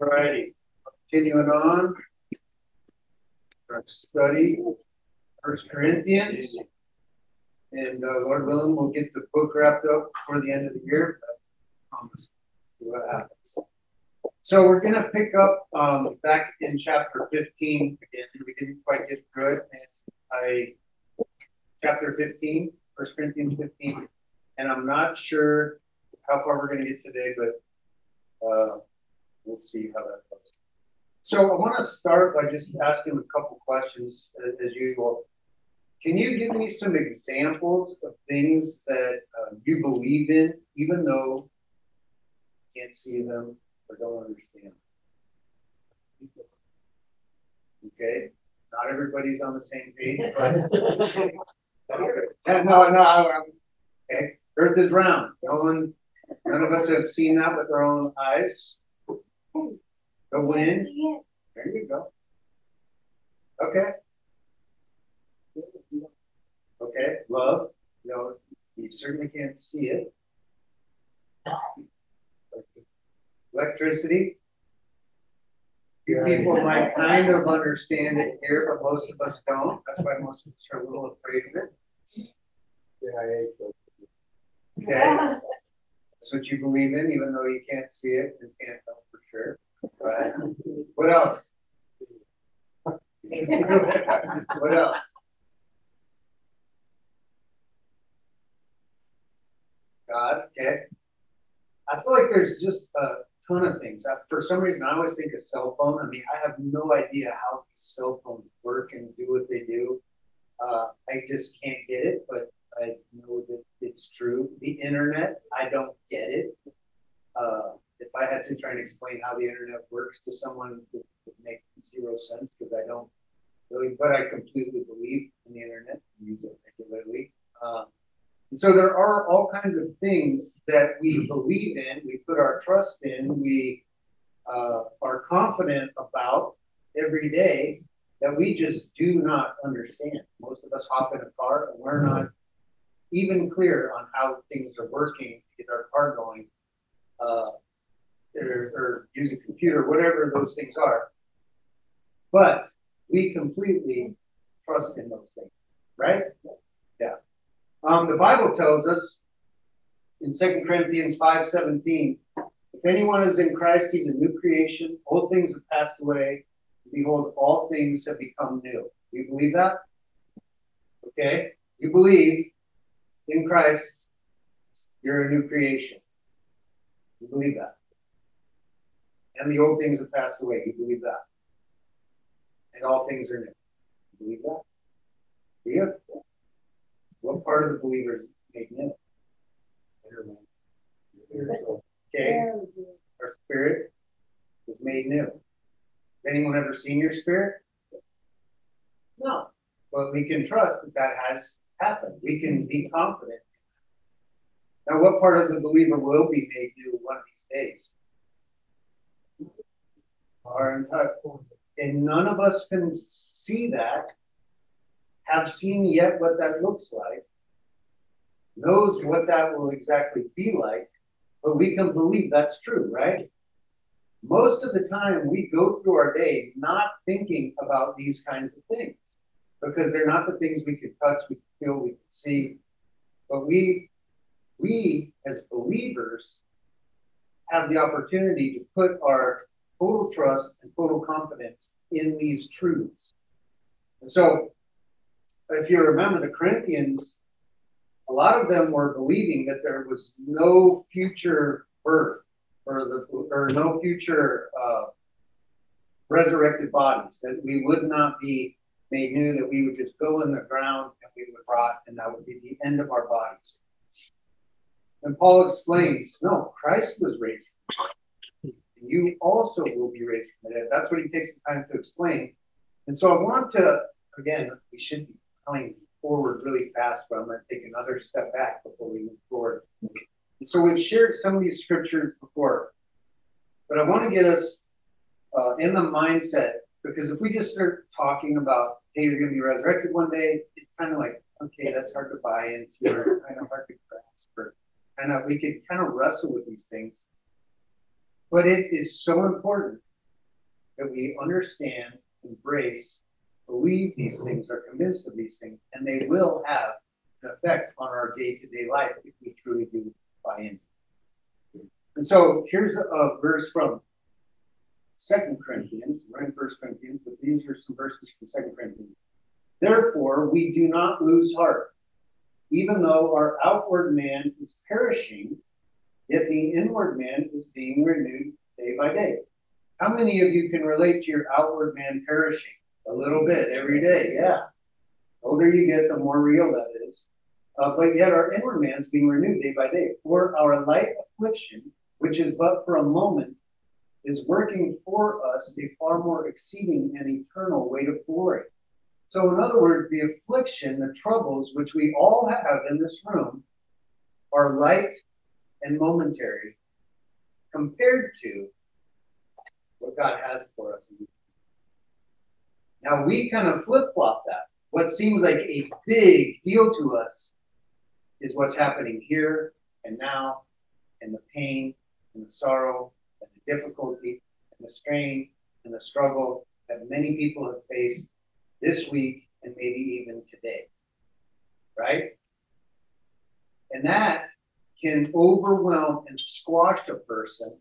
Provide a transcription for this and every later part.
Friday. Continuing on. Our study, First Corinthians. And uh, Lord willing, we'll get the book wrapped up before the end of the year. What happens. So we're going to pick up um, back in chapter 15 again. We didn't quite get through it. And I, chapter 15, First Corinthians 15. And I'm not sure how far we're going to get today, but uh, we'll see how that goes. So I want to start by just asking a couple questions as, as usual. Can you give me some examples of things that uh, you believe in, even though you can't see them or don't understand? Okay, not everybody's on the same page, but no, no, okay. Earth is round. No one, none of us have seen that with our own eyes. The wind. There you go. Okay. Okay, love. You know, you certainly can't see it. Electricity. You people might kind of understand it here, but most of us don't. That's why most of us are a little afraid of it. Okay. That's what you believe in, even though you can't see it and can't know for sure. Right? What else? what else? God, okay. I feel like there's just a ton of things. I, for some reason, I always think of cell phone. I mean, I have no idea how cell phones work and do what they do. Uh, I just can't get it, but I know that it's true. The internet, I don't get it. Uh, if I had to try and explain how the internet works to someone, it would make zero sense because I don't really, but I completely believe in the internet and use it regularly. Uh, and so there are all kinds of things that we believe in, we put our trust in, we uh, are confident about every day that we just do not understand. Most of us hop in a car and we're not even clear on how things are working to get our car going, uh, use a computer, whatever those things are. But we completely trust in those things, right? Yeah. Um, the Bible tells us in Second Corinthians 5 17, if anyone is in Christ, he's a new creation. Old things have passed away. Behold, all things have become new. Do you believe that? Okay. You believe in Christ, you're a new creation. You believe that. And the old things have passed away. You believe that. And all things are new. You believe that? Do you? What part of the believers make new? Okay. Our spirit is made new. Has anyone ever seen your spirit? No. But we can trust that that has happened. We can be confident. Now, what part of the believer will be made new one of these days? Our entire form, and none of us can see that, have seen yet what that looks like, knows what that will exactly be like, but we can believe that's true, right? Most of the time, we go through our day not thinking about these kinds of things because they're not the things we can touch, we can feel, we can see. But we, we as believers, have the opportunity to put our total trust and total confidence in these truths. And so, if you remember the Corinthians, a lot of them were believing that there was no future birth or the or no future uh, resurrected bodies, that we would not be made new, that we would just go in the ground and we would rot, and that would be the end of our bodies. And Paul explains, no, Christ was raised you also will be raised from the dead. That's what he takes the time to explain. And so I want to, again, we should be going forward really fast, but I'm going to take another step back before we move forward. And so we've shared some of these scriptures before, but I want to get us uh, in the mindset because if we just start talking about, hey, you're going to be resurrected one day, it's kind of like, okay, that's hard to buy into, or kind of hard to grasp, or of we could kind of wrestle with these things. But it is so important that we understand, embrace, believe these things, are convinced of these things, and they will have an effect on our day to day life if we truly do buy in. And so here's a, verse from Second Corinthians. We're in First Corinthians, but these are some verses from Second Corinthians. Therefore, we do not lose heart, even though our outward man is perishing, yet the inward man is being renewed day by day. How many of you can relate to your outward man perishing? A little bit every day, yeah. The older you get, the more real that is. Uh, but yet our inward man is being renewed day by day. For our light affliction, which is but for a moment, is working for us a far more exceeding and eternal weight of glory. So, in other words, the affliction, the troubles which we all have in this room are light and momentary compared to what God has for us. Now, we kind of flip flop that. What seems like a big deal to us is what's happening here and now, and the pain and the sorrow and the difficulty and the strain and the struggle that many people have faced this week and maybe even today. Right? And that can overwhelm and squash a person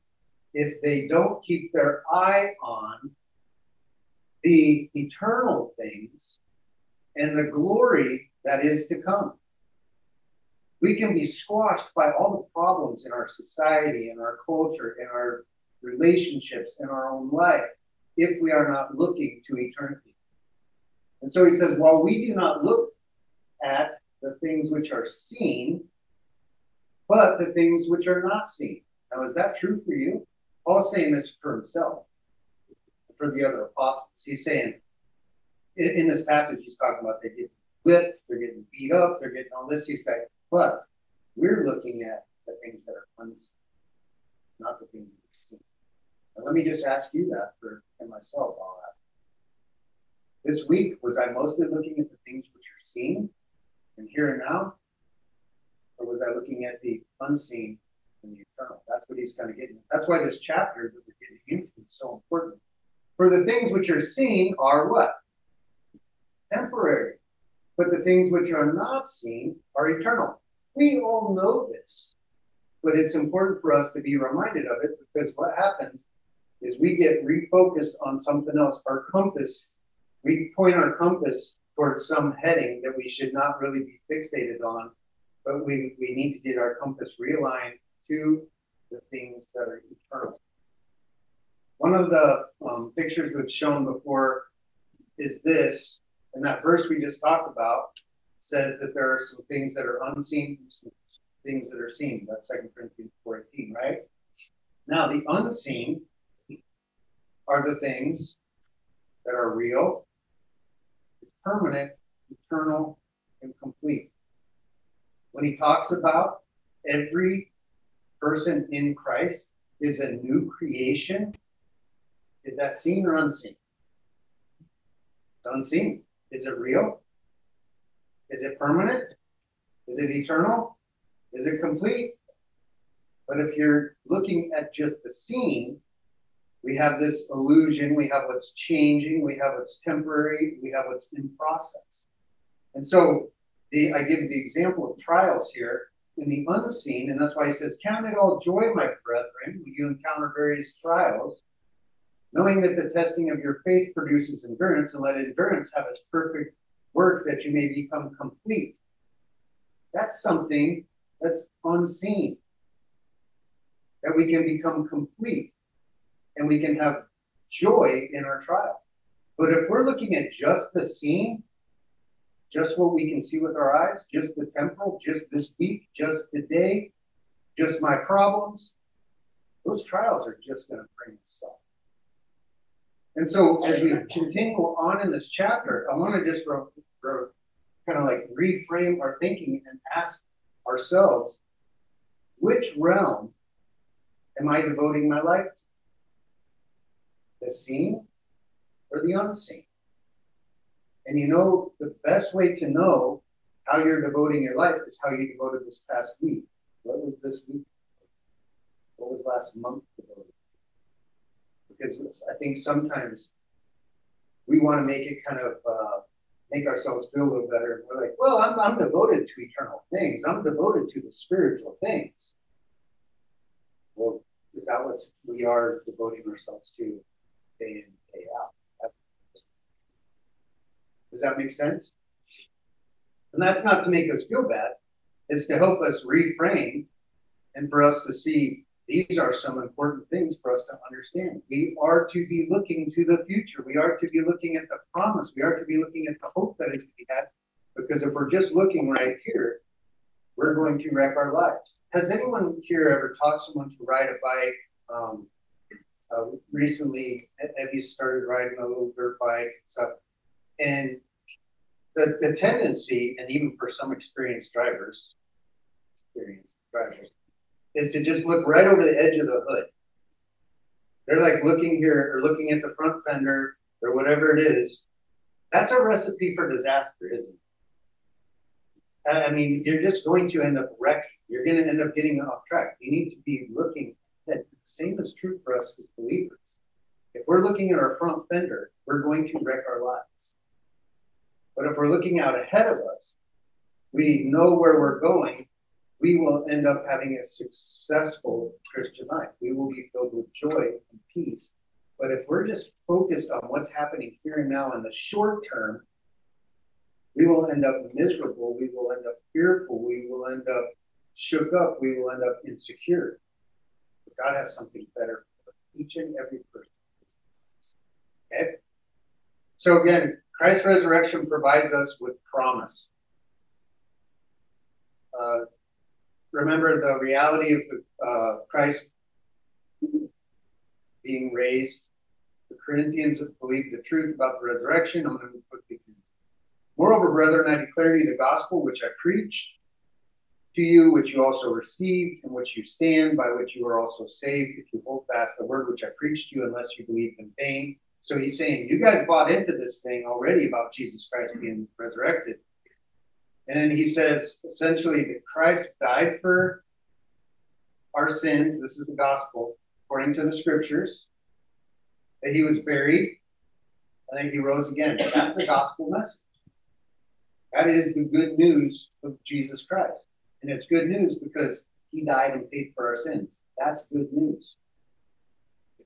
if they don't keep their eye on the eternal things and the glory that is to come. We can be squashed by all the problems in our society, in our culture, in our relationships, in our own life, if we are not looking to eternity. And so he says, while we do not look at the things which are seen, but the things which are not seen. Now, is that true for you? Paul's saying this for himself, for the other apostles. He's saying, in, in this passage, he's talking about they get whipped, they're getting beat up, they're getting all this. He's like, but we're looking at the things that are unseen, not the things that are seen. And let me just ask you that for and myself. I'll ask. This week, was I mostly looking at the things which are seen and here and now? Or was I looking at the unseen and the eternal? That's what he's kind of getting. That's why this chapter that we're getting into is so important. For the things which are seen are what? Temporary. But the things which are not seen are eternal. We all know this. But it's important for us to be reminded of it because what happens is we get refocused on something else. Our compass we point our compass towards some heading that we should not really be fixated on, but we, we need to get our compass realigned to the things that are eternal. One of the um, pictures we've shown before is this, and that verse we just talked about says that there are some things that are unseen, some things that are seen. That's Second Corinthians 14, right? Now, the unseen are the things that are real, permanent, eternal, and complete. When he talks about every person in Christ is a new creation, is that seen or unseen? It's unseen. Is it real? Is it permanent? Is it eternal? Is it complete? But if you're looking at just the seen, we have this illusion, we have what's changing, we have what's temporary, we have what's in process. And so the, I give the example of trials here in the unseen, and that's why he says, Count it all joy, my brethren, when you encounter various trials, knowing that the testing of your faith produces endurance, and let endurance have its perfect work that you may become complete. That's something that's unseen, that we can become complete and we can have joy in our trial. But if we're looking at just the seen, just what we can see with our eyes, just the temporal, just this week, just today, just my problems, those trials are just going to bring us up. And so as we continue on in this chapter, I want to just re- re- kind of like reframe our thinking and ask ourselves, which realm am I devoting my life to? the seen or the unseen. And you know, the best way to know how you're devoting your life is how you devoted this past week. What was this week? What was last month devoted? because I think sometimes we want to make it kind of uh, make ourselves feel a little better. We're like, well, I'm, I'm devoted to eternal things. I'm devoted to the spiritual things. Well, is that what we are devoting ourselves to day in, day out? Does that make sense? And that's not to make us feel bad. It's to help us reframe and for us to see these are some important things for us to understand. We are to be looking to the future. We are to be looking at the promise. We are to be looking at the hope that is to be had. Because if we're just looking right here, we're going to wreck our lives. Has anyone here ever taught someone to ride a bike? Um, uh, recently, have you started riding a little dirt bike and stuff? And the, the tendency, and even for some experienced drivers, experienced drivers, is to just look right over the edge of the hood. They're like looking here or looking at the front fender or whatever it is. That's a recipe for disaster, isn't it? I mean, you're just going to end up wrecking. You're going to end up getting off track. You need to be looking same is true for us as believers. If we're looking at our front fender, we're going to wreck our lives. But if we're looking out ahead of us, we know where we're going we will end up having a successful Christian life. We will be filled with joy and peace. But if we're just focused on what's happening here and now in the short term, we will end up miserable. We will end up fearful. We will end up shook up. We will end up insecure. But God has something better for each and every person. Okay? So again, Christ's resurrection provides us with promise. Uh, remember the reality of the uh, Christ being raised. The Corinthians believed the truth about the resurrection. I'm going to quickly. Moreover, brethren, I declare to you the gospel which I preached to you, which you also received, in which you stand, by which you are also saved, if you hold fast the word which I preached to you, unless you believe in vain. So he's saying, you guys bought into this thing already about Jesus Christ being resurrected. And he says essentially that Christ died for our sins. This is the gospel, according to the scriptures, that he was buried, and then he rose again. That's the gospel message. That is the good news of Jesus Christ. And it's good news because he died and paid for our sins. That's good news.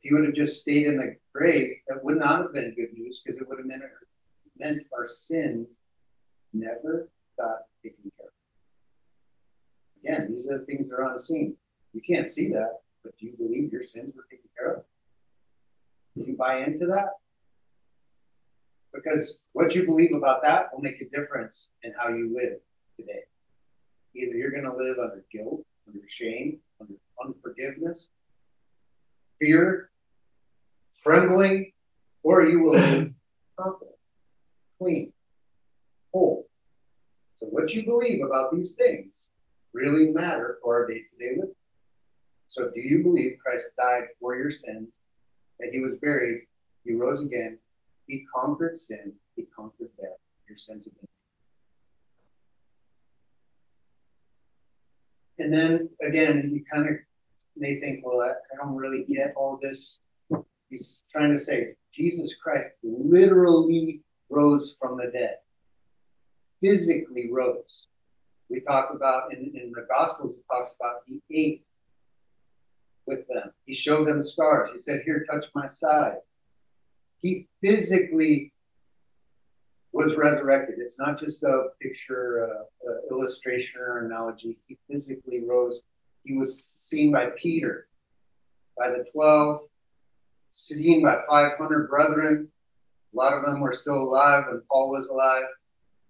He would have just stayed in the grave, that would not have been good news because it would have meant, meant our sins never got taken care of. Again, these are the things that are unseen. You can't see that, but do you believe your sins were taken care of? Do you buy into that? Because what you believe about that will make a difference in how you live today. Either you're going to live under guilt, under shame, under unforgiveness, fear, trembling, or you will live confident, clean, whole, so what you believe about these things really matter for our day-to-day living. So do you believe Christ died for your sins, that he was buried, he rose again, he conquered sin, he conquered death, your sins been And then again, you kind of may think, well, I, I don't really get all this. He's trying to say Jesus Christ literally rose from the dead physically rose. We talk about in, in the Gospels, it talks about he ate with them. He showed them scars. He said, Here, touch my side. He physically was resurrected. It's not just a picture, uh, uh, illustration, or analogy. He physically rose. He was seen by Peter, by the 12, seen by 500 brethren. A lot of them were still alive when Paul was alive.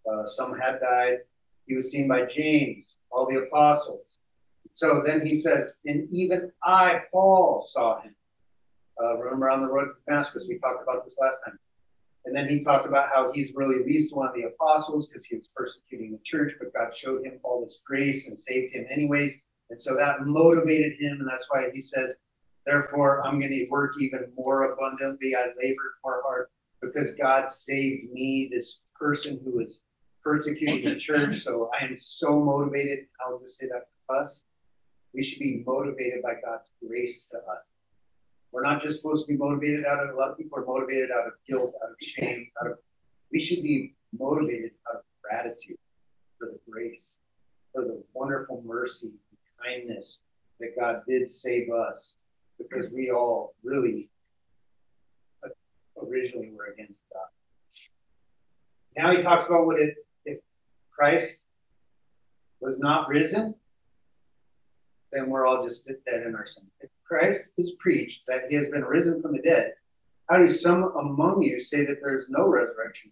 Uh, some had died. He was seen by James, all the apostles. So then he says, and even I, Paul, saw him. Uh, remember on the road to Damascus, we talked about this last time. And then he talked about how he's really least one of the apostles because he was persecuting the church, but God showed him all this grace and saved him anyways. And so that motivated him. And that's why he says, Therefore, I'm going to work even more abundantly. I labored more hard because God saved me, this person who was persecuting the church. So I am so motivated. I'll just say that for us. We should be motivated by God's grace to us. We're not just supposed to be motivated out of a lot of people are motivated out of guilt, out of shame, out of we should be motivated out of gratitude for the grace, for the wonderful mercy and kindness that God did save us because we all really originally were against God. Now he talks about what if, if Christ was not risen, then we're all just dead in our sin. If Christ is preached that he has been risen from the dead, how do some among you say that there is no resurrection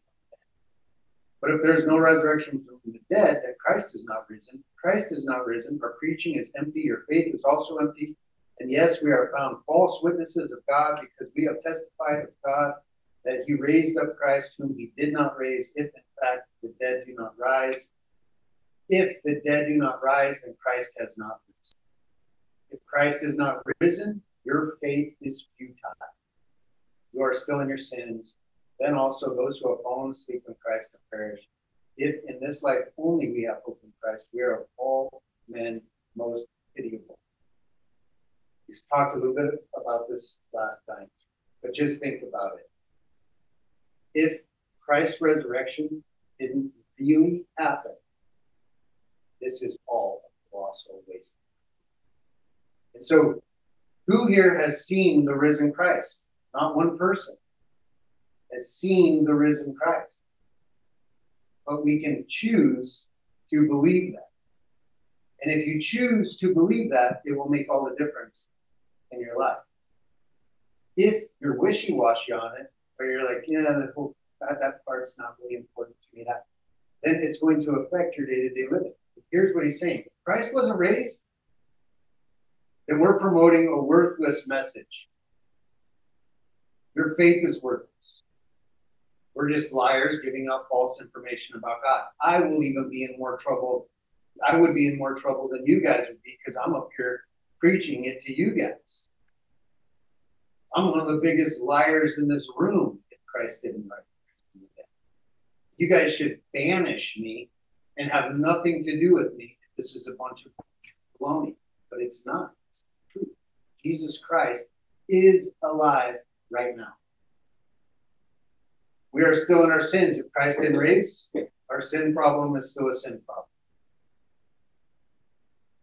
but if there's no resurrection from the dead, that Christ is not risen. Christ is not risen. Our preaching is empty. Your faith is also empty. And yes, we are found false witnesses of God because we have testified of God that he raised up Christ, whom he did not raise, if in fact the dead do not rise. If the dead do not rise, then Christ has not risen. If Christ is not risen, your faith is futile. You are still in your sins. Then also those who have fallen asleep in Christ have perished. If in this life only we have hope in Christ, we are of all men most pitiable. We talked a little bit about this last time, but just think about it. If Christ's resurrection didn't really happen, this is all lost or wasted. And so, who here has seen the risen Christ? Not one person has seen the risen Christ. But we can choose to believe that. And if you choose to believe that, it will make all the difference your life. If you're wishy washy on it, or you're like, yeah, the whole, that, that part's not really important to me, that, then it's going to affect your day to day living. Here's what he's saying if Christ wasn't raised, then we're promoting a worthless message. Your faith is worthless. We're just liars giving out false information about God. I will even be in more trouble. I would be in more trouble than you guys would be because I'm up here preaching it to you guys. I'm one of the biggest liars in this room if Christ didn't rise. You guys should banish me and have nothing to do with me. This is a bunch of baloney, but it's not. It's true. Jesus Christ is alive right now. We are still in our sins. If Christ didn't raise, our sin problem is still a sin problem.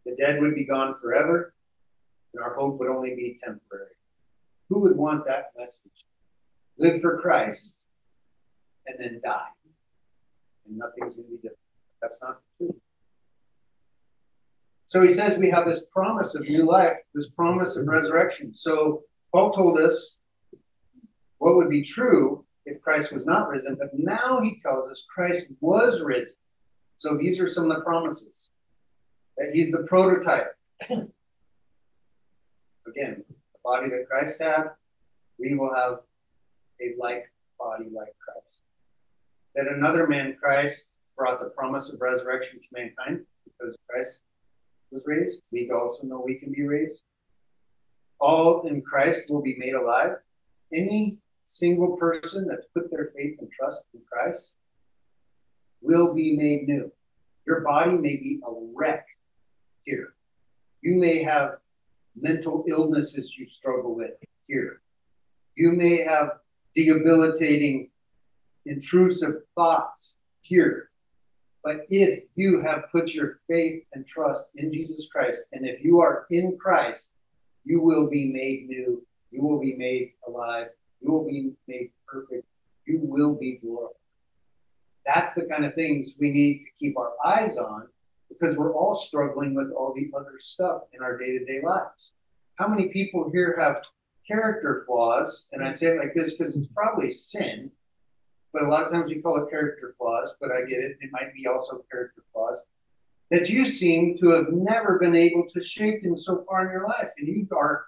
The dead would be gone forever, and our hope would only be temporary. Who would want that message? Live for Christ and then die. And nothing's going to be different. That's not true. So he says we have this promise of new life, this promise of resurrection. So Paul told us what would be true if Christ was not risen, but now he tells us Christ was risen. So these are some of the promises that he's the prototype. Again, body that Christ had, we will have a like body like Christ. That another man, Christ, brought the promise of resurrection to mankind because Christ was raised. We also know we can be raised. All in Christ will be made alive. Any single person that's put their faith and trust in Christ will be made new. Your body may be a wreck here. You may have mental illnesses you struggle with here. You may have debilitating, intrusive thoughts here. But if you have put your faith and trust in Jesus Christ, and if you are in Christ, you will be made new. You will be made alive. You will be made perfect. You will be glorified. That's the kind of things we need to keep our eyes on because we're all struggling with all the other stuff in our day to day lives. How many people here have character flaws? And I say it like this because it's probably sin, but a lot of times we call it character flaws, but I get it. It might be also character flaws that you seem to have never been able to shake in so far in your life. And you are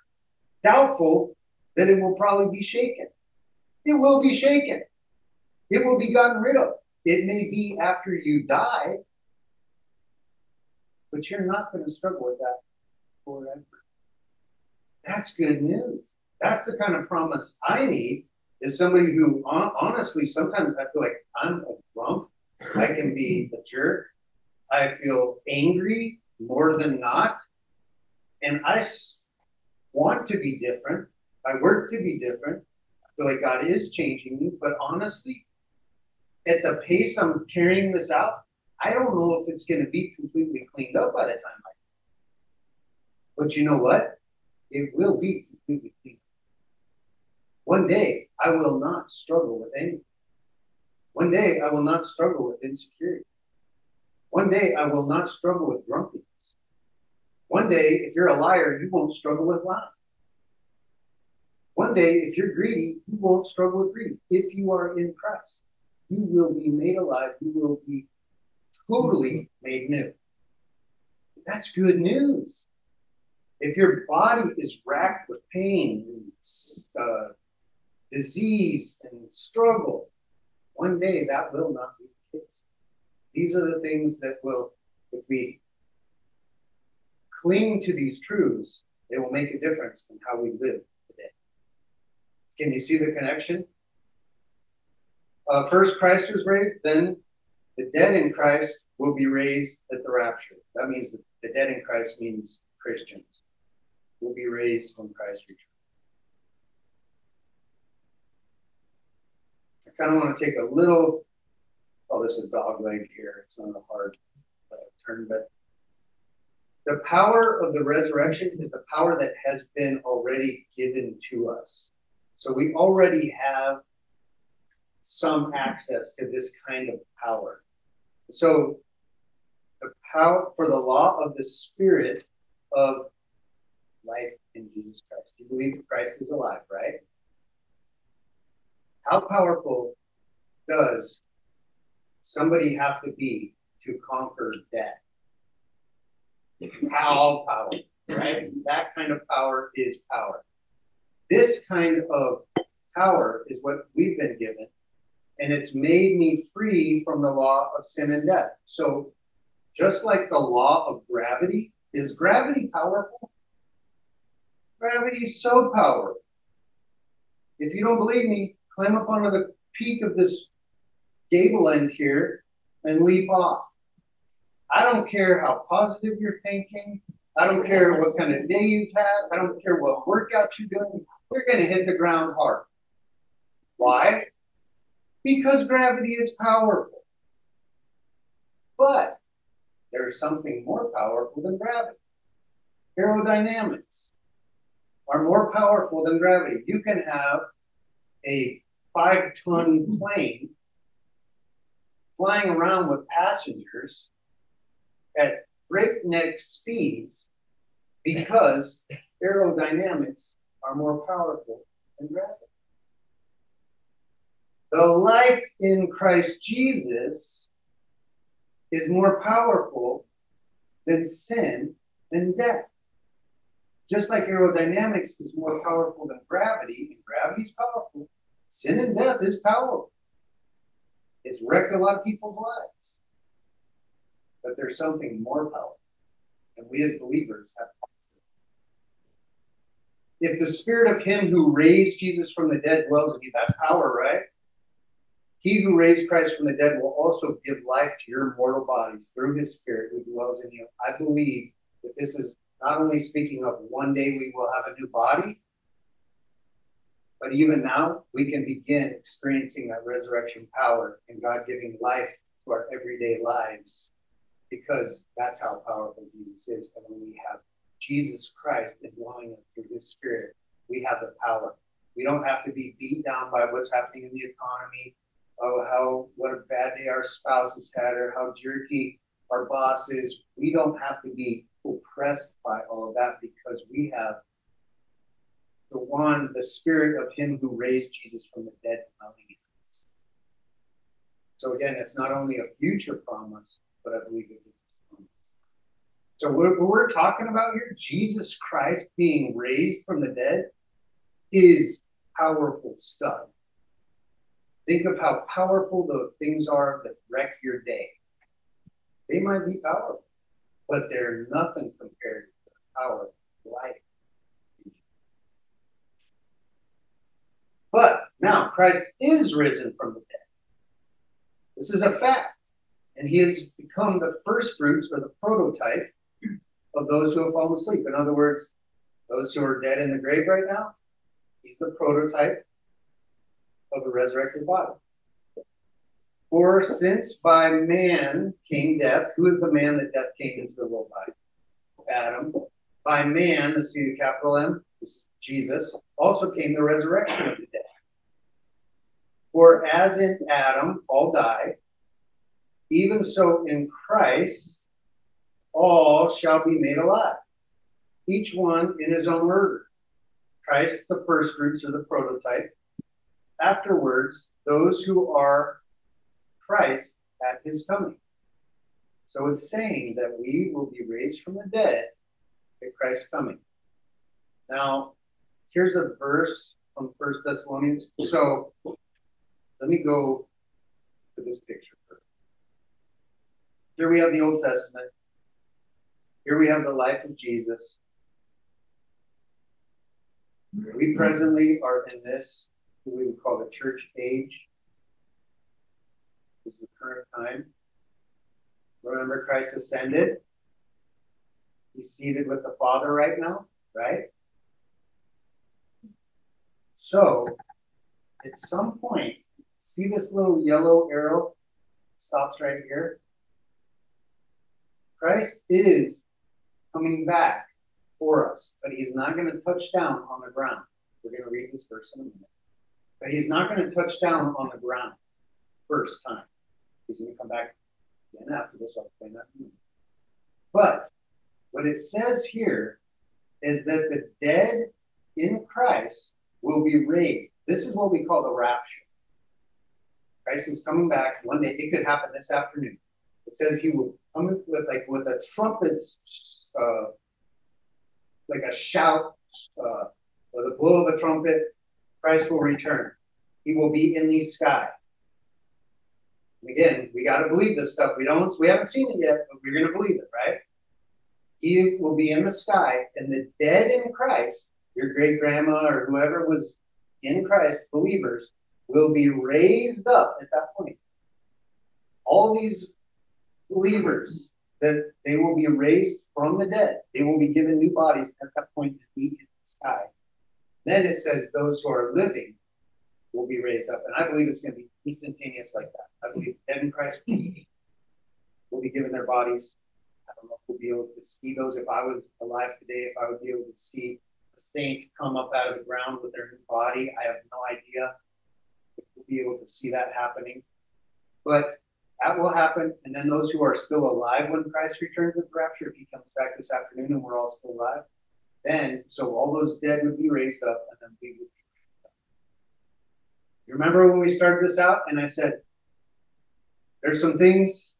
doubtful that it will probably be shaken. It will be shaken. It will be gotten rid of. It may be after you die, but you're not going to struggle with that forever. That's good news. That's the kind of promise I need is somebody who honestly sometimes I feel like I'm a grump. I can be a jerk. I feel angry more than not. And I want to be different. I work to be different. I feel like God is changing me, but honestly, at the pace I'm carrying this out, I don't know if it's going to be completely cleaned up by the time I. But you know what? It will be completely cleaned. One day I will not struggle with anything. One day I will not struggle with insecurity. One day I will not struggle with drunkenness. One day, if you're a liar, you won't struggle with lying. One day, if you're greedy, you won't struggle with greed. If you are in Christ, you will be made alive. You will be totally made new. That's good news. If your body is racked with pain and uh, disease and struggle, one day that will not be the case. These are the things that will, if we cling to these truths, they will make a difference in how we live today. Can you see the connection? Uh, first, Christ was raised, then the dead in Christ will be raised at the rapture. That means that the dead in Christ means Christians will be raised when Christ returns. I kind of want to take a little, oh, this is dog leg here. It's not a hard uh, turn, but the power of the resurrection is the power that has been already given to us. So we already have some access to this kind of power. So the power for the law of the spirit of life in Jesus Christ. You believe Christ is alive, right? How powerful does somebody have to be to conquer death? How power, right? That kind of power is power. This kind of power is what we've been given, and it's made me free from the law of sin and death. So, just like the law of gravity, is gravity powerful? Gravity is so powerful. If you don't believe me, climb up onto the peak of this gable end here and leap off. I don't care how positive you're thinking. I don't care what kind of day you've had. I don't care what workout you're doing. You're going to hit the ground hard. Why? Because gravity is powerful. But there's something more powerful than gravity. Aerodynamics are more powerful than gravity. You can have a five ton plane flying around with passengers at breakneck speeds because aerodynamics are more powerful than gravity. The life in Christ Jesus is more powerful than sin and death. Just like aerodynamics is more powerful than gravity, and gravity is powerful, sin and death is powerful. It's wrecked a lot of people's lives but there's something more powerful. And we as believers have if the spirit of him who raised Jesus from the dead dwells in you, that's power, right? He who raised Christ from the dead will also give life to your mortal bodies through his spirit who dwells in you. I believe that this is not only speaking of one day we will have a new body, but even now we can begin experiencing that resurrection power and God giving life to our everyday lives because that's how powerful Jesus is. And when we have Jesus Christ indwelling us through his spirit, we have the power. We don't have to be beat down by what's happening in the economy, oh, how what a bad day our spouse has had, or how jerky our boss is. We don't have to be oppressed by all of that because we have the one, the spirit of him who raised Jesus from the dead. So again, it's not only a future promise, but I believe it is. So what we're talking about here, Jesus Christ being raised from the dead, is powerful stuff. Think of how powerful the things are that wreck your day. They might be powerful, but they're nothing compared to the power of life. But now Christ is risen from the dead. This is a fact and he has become the first fruits or the prototype of those who have fallen asleep. In other words, those who are dead in the grave right now, He's the prototype of the resurrected body. For since by man came death, who is the man that death came into the world by? Adam. By man, the see the capital M, this is Jesus, also came the resurrection of the dead. For as in Adam all die, even so in Christ all shall be made alive, each one in his own order. Christ, the first fruits or the prototype. Afterwards, those who are Christ at his coming. So it's saying that we will be raised from the dead at Christ's coming. Now, here's a verse from First Thessalonians. So let me go to this picture first. Here we have the Old Testament. Here we have the life of Jesus. We presently are in this, what we would call the church age. This is the current time. Remember, Christ ascended. He's seated with the Father right now, right? So, at some point, see this little yellow arrow stops right here? Christ is coming back for us, but he's not going to touch down on the ground. We're going to read this verse in a minute. But he's not going to touch down on the ground first time. He's going to come back again after this. But what it says here is that the dead in Christ will be raised. This is what we call the rapture. Christ is coming back one day. It could happen this afternoon. It says he will come with like with a trumpet's uh, like a shout uh, or the blow of a trumpet. Christ will return. He will be in the sky. Again, we got to believe this stuff. We don't. We haven't seen it yet, but we're going to believe it, right? He will be in the sky, and the dead in Christ, your great grandma or whoever was in Christ, believers, will be raised up at that point. All these believers that they will be raised from the dead. They will be given new bodies at that point to be in the sky. Then it says those who are living will be raised up. And I believe it's going to be instantaneous like that. I believe dead in Christ will be given their bodies. I don't know if we'll be able to see those. If I was alive today, if I would be able to see a saint come up out of the ground with their new body, I have no idea if we'll be able to see that happening. But that will happen. And then those who are still alive when Christ returns with the rapture, if he comes back this afternoon and we're all still alive, then so all those dead would be raised up and then we would. You remember when we started this out and I said, there's some things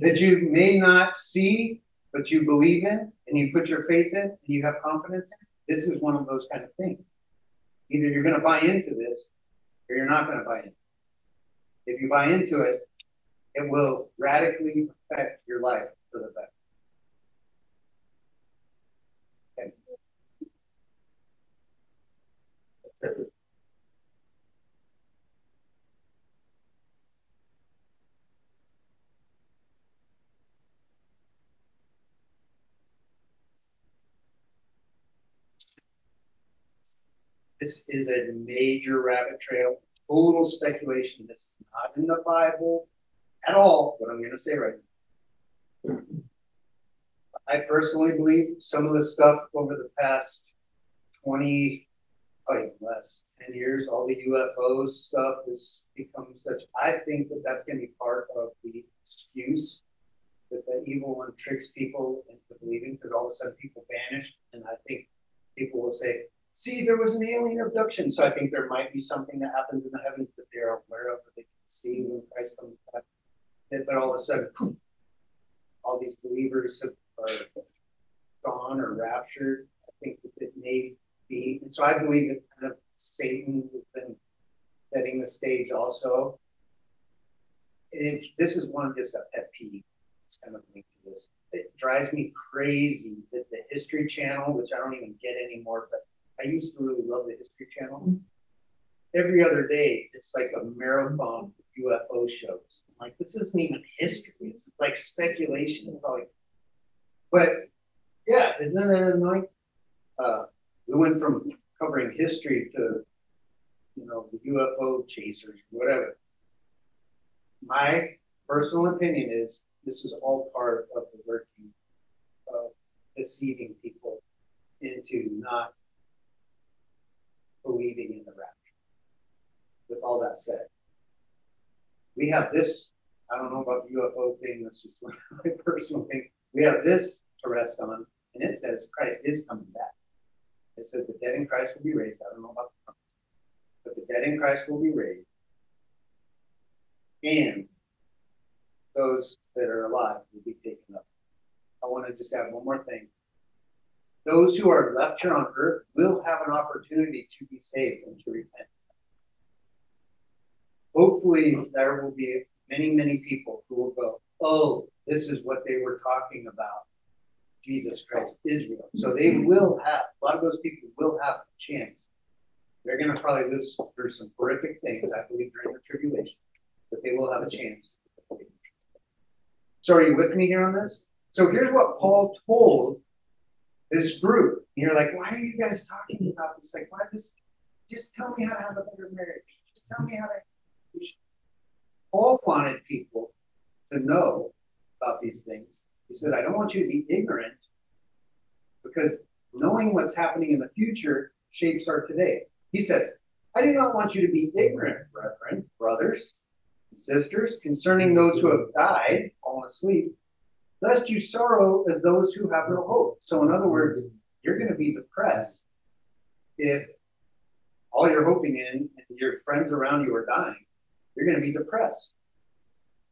that you may not see, but you believe in and you put your faith in and you have confidence in. This is one of those kind of things. Either you're going to buy into this or you're not going to buy into it. If you buy into it, it will radically affect your life for the better. Okay. This is a major rabbit trail, total speculation. This is not in the Bible at all what I'm going to say right now. I personally believe some of the stuff over the past 20, oh, less 10 years, all the UFOs stuff has become such. I think that that's going to be part of the excuse that the evil one tricks people into believing because all of a sudden people vanish. And I think people will say, see, there was an alien abduction. So I think there might be something that happens in the heavens that they're aware of that they can see when Christ comes back but all of a sudden, poof, all these believers have, are gone or raptured. I think that it may be, and so I believe that kind of Satan has been setting the stage also. It, this is one just a pet peeve. It's kind of linked to this. It drives me crazy that the History Channel, which I don't even get anymore, but I used to really love the History Channel. Every other day, it's like a marathon of UFO shows like this isn't even history. It's like speculation. It's Like, but yeah, isn't it annoying? Uh, we went from covering history to, you know, the UFO chasers, whatever. My personal opinion is this is all part of the working of deceiving people into not believing in the rapture. With all that said, we have this. I don't know about the UFO thing. That's just my personal thing. We have this to rest on, and it says Christ is coming back. It says the dead in Christ will be raised. I don't know about the but the dead in Christ will be raised, and those that are alive will be taken up. I want to just add one more thing. Those who are left here on earth will have an opportunity to be saved and to repent. Hopefully, there will be many, many people who will go, Oh, this is what they were talking about Jesus Christ, Israel. So they will have, a lot of those people will have a chance. They're going to probably live through some horrific things, I believe, during the tribulation, but they will have a chance. So are you with me here on this? So here's what Paul told this group. And you're like, why are you guys talking about this? Like, why this? Just tell me how to have a better marriage. Just tell me how to. Paul wanted people to know about these things. He said, I don't want you to be ignorant because knowing what's happening in the future shapes our today. He says, I do not want you to be ignorant, brethren, brothers, and sisters, concerning those who have died, fallen asleep, lest you sorrow as those who have no hope. So, in other words, you're going to be depressed if all you're hoping in and your friends around you are dying. You're going to be depressed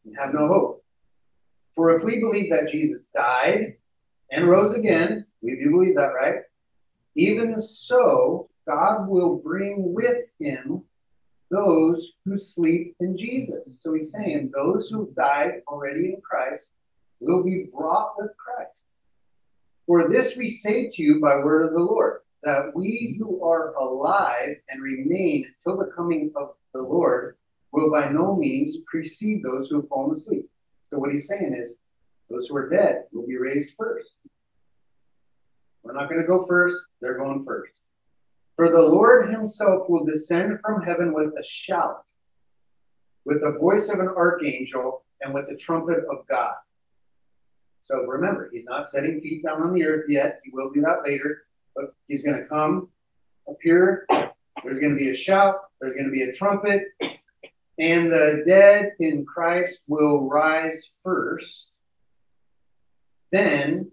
and have no hope. For if we believe that Jesus died and rose again, we do believe that, right? Even so, God will bring with him those who sleep in Jesus. So he's saying those who died already in Christ will be brought with Christ. For this we say to you by word of the Lord, that we who are alive and remain until the coming of the Lord will by no means precede those who have fallen asleep. So what he's saying is, those who are dead will be raised first. We're not going to go first, they're going first. For the Lord himself will descend from heaven with a shout, with the voice of an archangel, and with the trumpet of God. So remember, he's not setting feet down on the earth yet. He will do that later, but he's going to come appear. There's going to be a shout, there's going to be a trumpet, and the dead in Christ will rise first. Then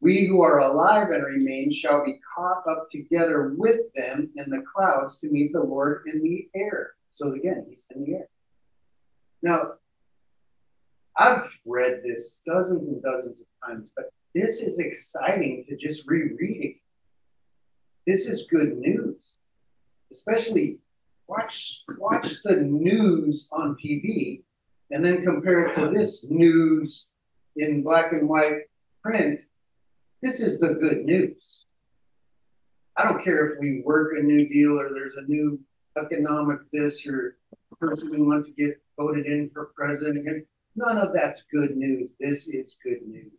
we who are alive and remain shall be caught up together with them in the clouds to meet the Lord in the air. So again, he's in the air. Now, I've read this dozens and dozens of times, but this is exciting to just reread. This is good news, especially watch watch the news on TV and then compare it to this news in black and white print. This is the good news. I don't care if we work a new deal or there's a new economic this or person we want to get voted in for president. None of that's good news. This is good news.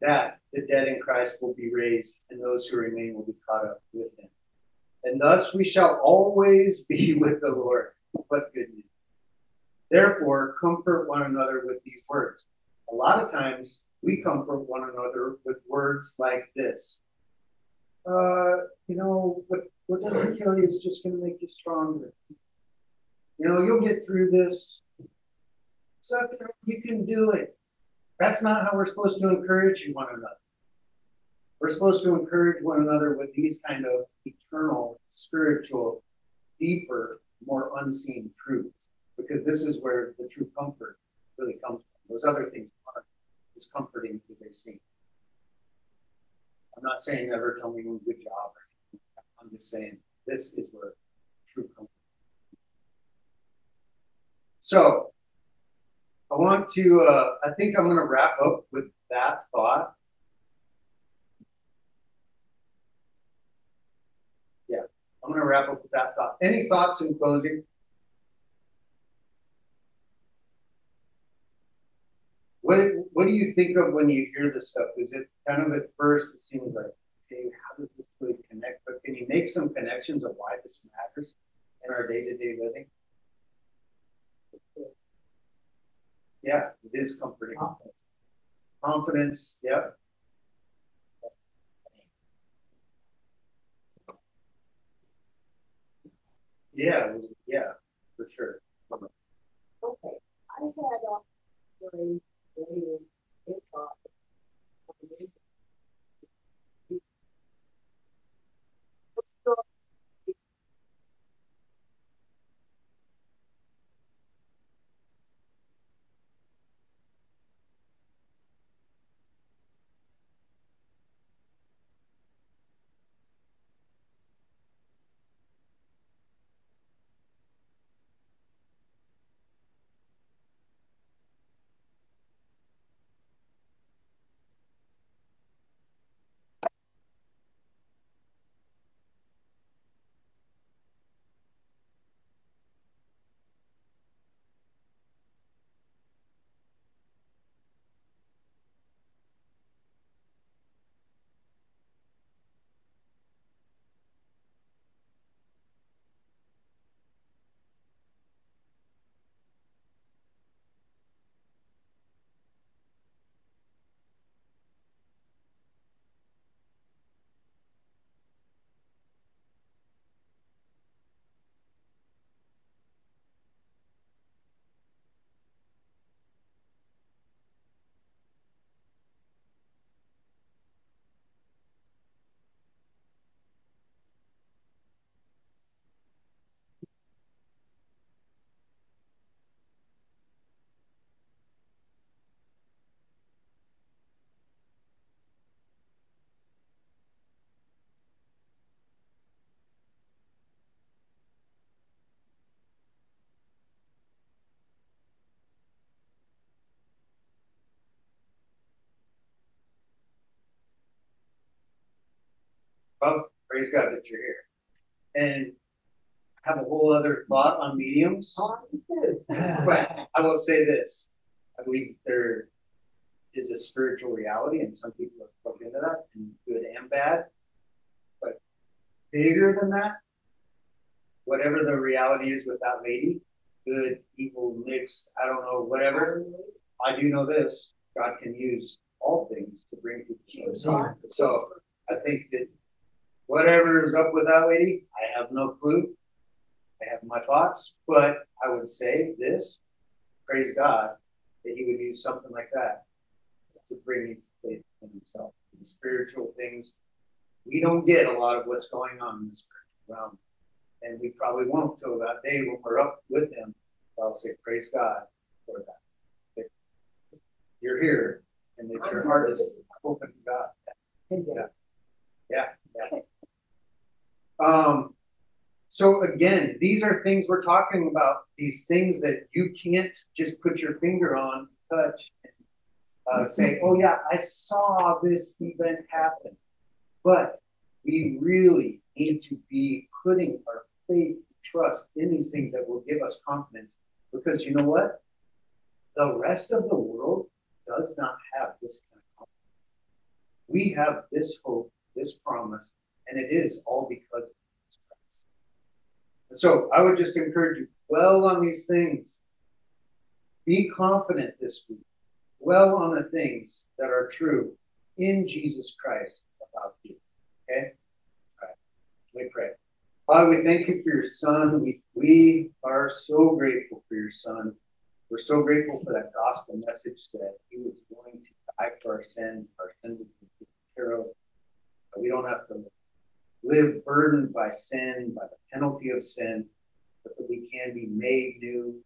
That the dead in Christ will be raised, and those who remain will be caught up with him. And thus we shall always be with the Lord. What good news. Therefore, comfort one another with these words. A lot of times we comfort one another with words like this. Uh, you know, what, what doesn't kill you is just going to make you stronger. You know, you'll get through this. So you can do it. That's not how we're supposed to encourage one another. We're supposed to encourage one another with these kind of eternal, spiritual, deeper, more unseen truths, because this is where the true comfort really comes from. Those other things aren't as comforting as they seem. I'm not saying never tell me good job. I'm just saying this is where true comfort. So I want to, uh, I think I'm going to wrap up with that thought. Yeah, I'm going to wrap up with that thought. Any thoughts in closing? What, what do you think of when you hear this stuff? Is it kind of at first, it seems like okay, how does this really connect? But can you make some connections of why this matters in our day to day living? Yeah, it is comforting. Confidence. Confidence, Yeah, yeah, for sure. Okay, I had a very, very big Well, praise God that you're here. And I have a whole other thought on mediums, Oh, but I will say this. I believe there is a spiritual reality and some people have plugged into that and good and bad. But bigger than that, whatever the reality is with that lady, good, evil, mixed, I don't know, whatever. I do know this, God can use all things to bring people to the So I think that whatever is up with that lady, I have no clue. I have my thoughts, but I would say this, praise God, that he would use something like that to bring me to faith in himself. The spiritual things, we don't get a lot of what's going on in the spiritual realm. And we probably won't till that day when we're up with him. I'll say, praise God for that. That You're here and that your heart is open to God. Yeah. Yeah, yeah. Um, so again, these are things we're talking about, these things that you can't just put your finger on, touch, and uh, say, oh yeah, I saw this event happen. But we really need to be putting our faith, trust in these things that will give us confidence. Because you know what? The rest of the world does not have this kind of confidence. We have this hope, this promise, and it is all because of Christ. So I would just encourage you, dwell on these things. Be confident this week. Dwell on the things that are true in Jesus Christ about you. Okay? All right. We pray. Father, we thank you for your son. We, we are so grateful for your son. We're so grateful for that gospel message that he was willing to die for our sins, our sins have been taken care of. We don't have to live burdened by sin, by the penalty of sin, but that we can be made new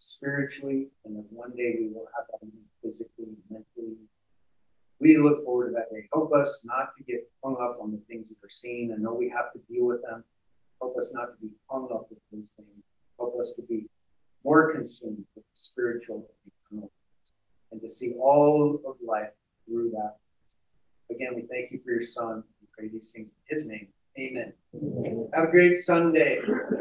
spiritually, and that one day we will have that physically, and mentally. We look forward to that day. Help us not to get hung up on the things that are seen. I know we have to deal with them. Help us not to be hung up with those things. Help us to be more consumed with the spiritual and eternal and to see all of life through that. Again, we thank you for your son. Pray these things in his name. Amen. Have a great Sunday.